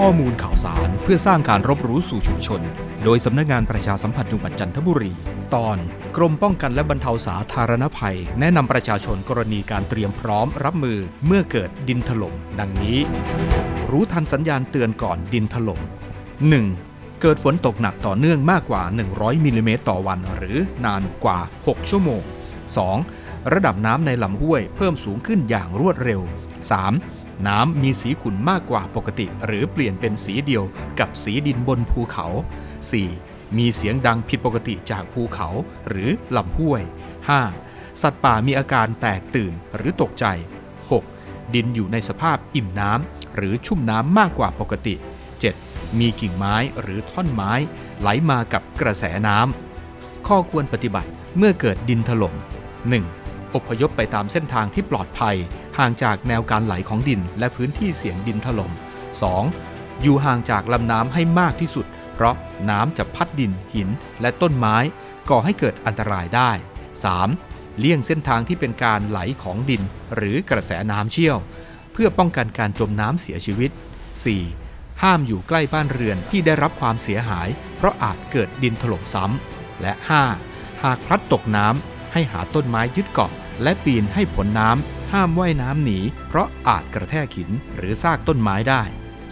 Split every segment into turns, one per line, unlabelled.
ข้อมูลข่าวสารเพื่อสร้างการรับรู้สู่ชุมชน โดยสำนักงานประชาสัมพันธ์จังหวัดจันทบุรี ตอน กรมป้องกันและบรรเทาสาธารณภัย แนะนำประชาชนกรณีการเตรียมพร้อมรับมือเมื่อเกิดดินถล่มดังนี้ รู้ทันสัญญาณเตือนก่อนดินถล่ม 1. เกิดฝนตกหนักต่อเนื่องมากกว่า 100มิลลิเมตรต่อวัน หรือนานกว่า 6 ชั่วโมง 2. ระดับน้ำในลำห้วยเพิ่มสูงขึ้นอย่างรวดเร็ว 3. น้ำมีสีขุ่นมากกว่าปกติ หรือเปลี่ยนเป็นสีเดียวกับสีดินบนภูเขา 4. มีเสียงดังผิดปกติจากภูเขาหรือลำห้วย 5. สัตว์ป่ามีอาการแตกตื่นหรือตกใจ 6. ดินอยู่ในสภาพอิ่มน้ำหรือชุ่มน้ำมากกว่าปกติ 7. มีกิ่งไม้หรือท่อนไม้ ไหลมากับกระแสน้ำข้อควรปฏิบัติเมื่อเกิดดินถล่ม 1. อพยพไปตามเส้นทางที่ปลอดภัย ห่างจากแนวการไหลของดินและพื้นที่เสี่ยงดินถล่ม 2. อยู่ห่างจากลำน้ำให้มากที่สุด เพราะน้ำจะพัดดิน หิน และต้นไม้ ก่อให้เกิดอันตรายได้ 3. เลี่ยงเส้นทางที่เป็นการไหลของดิน หรือกระแสน้ำเชี่ยว เพื่อป้องกันการจมน้ำเสียชีวิต 4. ห้ามอยู่ใกล้บ้านเรือนที่ได้รับความเสียหาย เพราะอาจเกิดดินถล่มซ้ำและ 5. หากพลัดตกน้ำให้หาต้นไม้ยึดเกาะ และปีนให้ผลน้ำห้ามว่ายน้ำหนี เพราะอาจกระแทกหินหรือซากต้นไม้ได้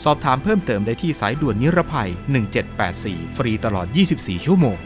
สอบถามเพิ่มเติมได้ที่สายด่วนนิรภัย 1784 ฟรีตลอด 24 ชั่วโมง